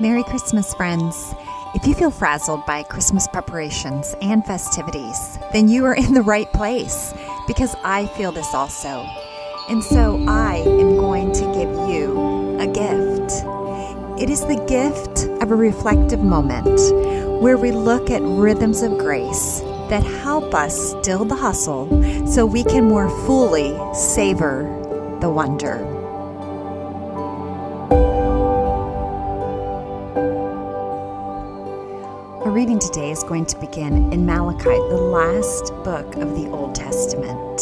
Merry Christmas, friends. If you feel frazzled by Christmas preparations and festivities, then you are in the right place because I feel this also. And so I am going to give you a gift. It is the gift of a reflective moment where we look at rhythms of grace that help us still the hustle so we can more fully savor the wonder. Reading today is going to begin in Malachi, the last book of the Old Testament.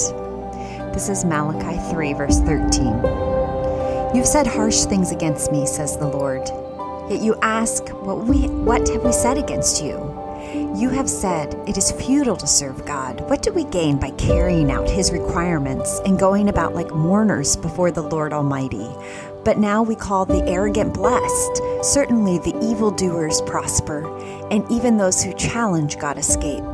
This is Malachi 3, verse 13. You've said harsh things against me, says the Lord. Yet you ask, what, we, what have we said against you? You have said, It is futile to serve God. What do we gain by carrying out His requirements and going about like mourners before the Lord Almighty? But now we call the arrogant blessed. Certainly the evildoers prosper, and even those who challenge God escape.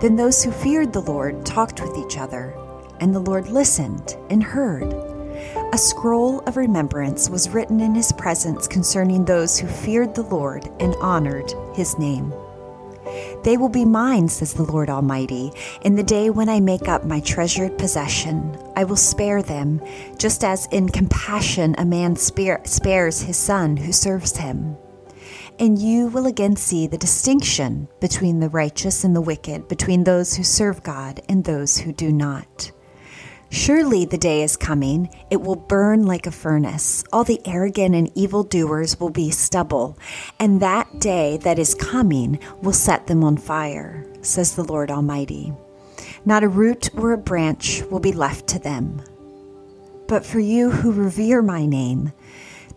Then those who feared the Lord talked with each other, and the Lord listened and heard. A scroll of remembrance was written in his presence concerning those who feared the Lord and honored his name. They will be mine, says the Lord Almighty, in the day when I make up my treasured possession. I will spare them, just as in compassion a man spare, spares his son who serves him. And you will again see the distinction between the righteous and the wicked, between those who serve God and those who do not. Surely the day is coming, it will burn like a furnace. All the arrogant and evil doers will be stubble, and that day that is coming will set them on fire, says the Lord Almighty. Not a root or a branch will be left to them. But for you who revere my name,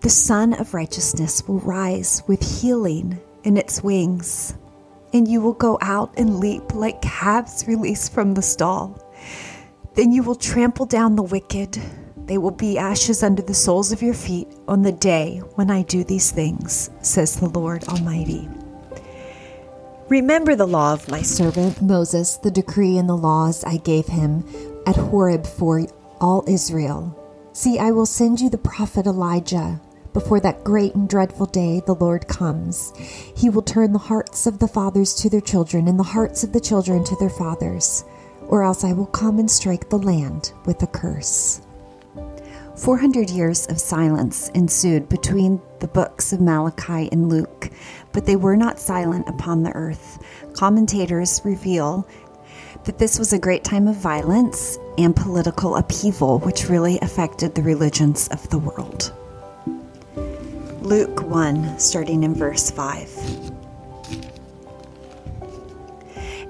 the Sun of Righteousness will rise with healing in its wings, and you will go out and leap like calves released from the stall. Then you will trample down the wicked. They will be ashes under the soles of your feet on the day when I do these things, says the Lord Almighty. Remember the law of my servant Moses, the decree and the laws I gave him at Horeb for all Israel. See, I will send you the prophet Elijah. Before that great and dreadful day, the Lord comes. He will turn the hearts of the fathers to their children and the hearts of the children to their fathers or else I will come and strike the land with a curse. 400 years of silence ensued between the books of Malachi and Luke, but they were not silent upon the earth. Commentators reveal that this was a great time of violence and political upheaval, which really affected the religions of the world. Luke 1, starting in verse 5.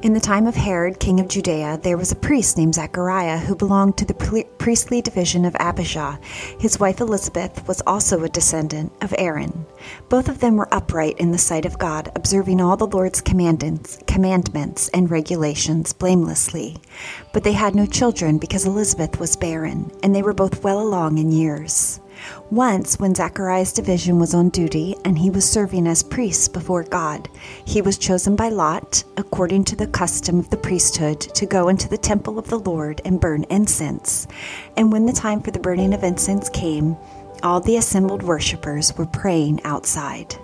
In the time of Herod, king of Judea, there was a priest named Zechariah who belonged to the priestly division of Abijah. His wife Elizabeth was also a descendant of Aaron. Both of them were upright in the sight of God, observing all the Lord's commandments, commandments and regulations blamelessly. But they had no children because Elizabeth was barren, and they were both well along in years. Once, when Zechariah's division was on duty and he was serving as priest before God, he was chosen by Lot, according to the custom of the priesthood, to go into the temple of the Lord and burn incense. And when the time for the burning of incense came, all the assembled worshippers were praying outside.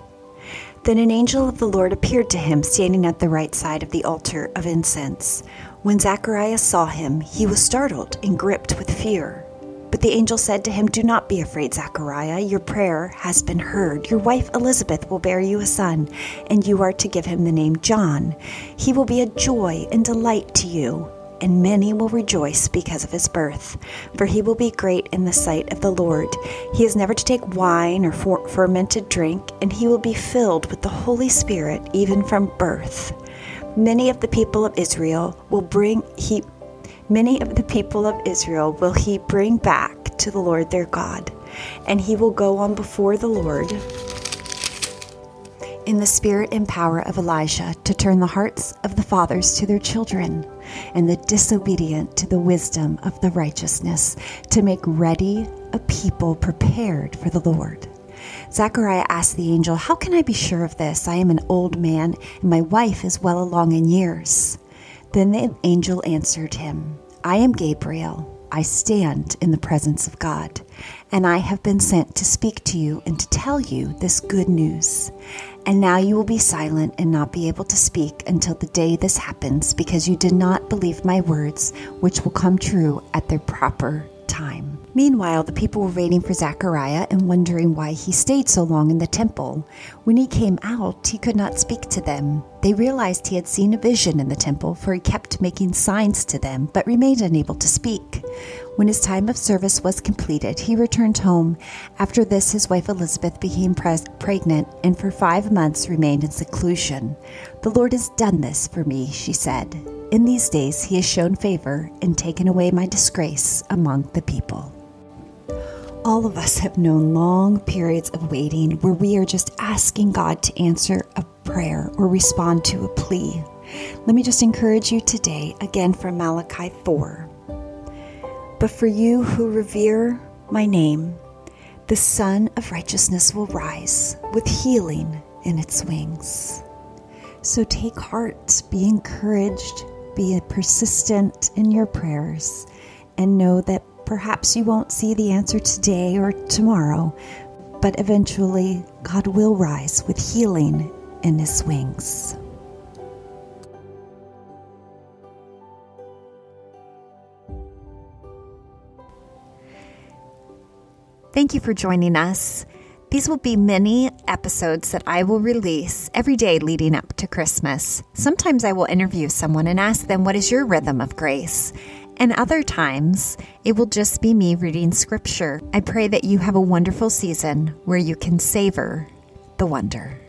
Then an angel of the Lord appeared to him, standing at the right side of the altar of incense. When Zacharias saw him, he was startled and gripped with fear. But the angel said to him, Do not be afraid, Zechariah. Your prayer has been heard. Your wife Elizabeth will bear you a son, and you are to give him the name John. He will be a joy and delight to you, and many will rejoice because of his birth. For he will be great in the sight of the Lord. He is never to take wine or for- fermented drink, and he will be filled with the Holy Spirit even from birth. Many of the people of Israel will bring he Many of the people of Israel will he bring back to the Lord their God, and he will go on before the Lord in the spirit and power of Elijah to turn the hearts of the fathers to their children and the disobedient to the wisdom of the righteousness, to make ready a people prepared for the Lord. Zechariah asked the angel, How can I be sure of this? I am an old man, and my wife is well along in years. Then the angel answered him, I am Gabriel. I stand in the presence of God, and I have been sent to speak to you and to tell you this good news. And now you will be silent and not be able to speak until the day this happens, because you did not believe my words, which will come true at their proper time. Meanwhile, the people were waiting for Zechariah and wondering why he stayed so long in the temple. When he came out, he could not speak to them. They realized he had seen a vision in the temple, for he kept making signs to them, but remained unable to speak. When his time of service was completed, he returned home. After this, his wife Elizabeth became pre- pregnant and for five months remained in seclusion. The Lord has done this for me, she said. In these days, he has shown favor and taken away my disgrace among the people. All of us have known long periods of waiting where we are just asking God to answer a prayer or respond to a plea. Let me just encourage you today, again from Malachi 4. But for you who revere my name, the Sun of Righteousness will rise with healing in its wings. So take heart, be encouraged, be persistent in your prayers, and know that Perhaps you won't see the answer today or tomorrow, but eventually God will rise with healing in his wings. Thank you for joining us. These will be many episodes that I will release every day leading up to Christmas. Sometimes I will interview someone and ask them, What is your rhythm of grace? And other times, it will just be me reading scripture. I pray that you have a wonderful season where you can savor the wonder.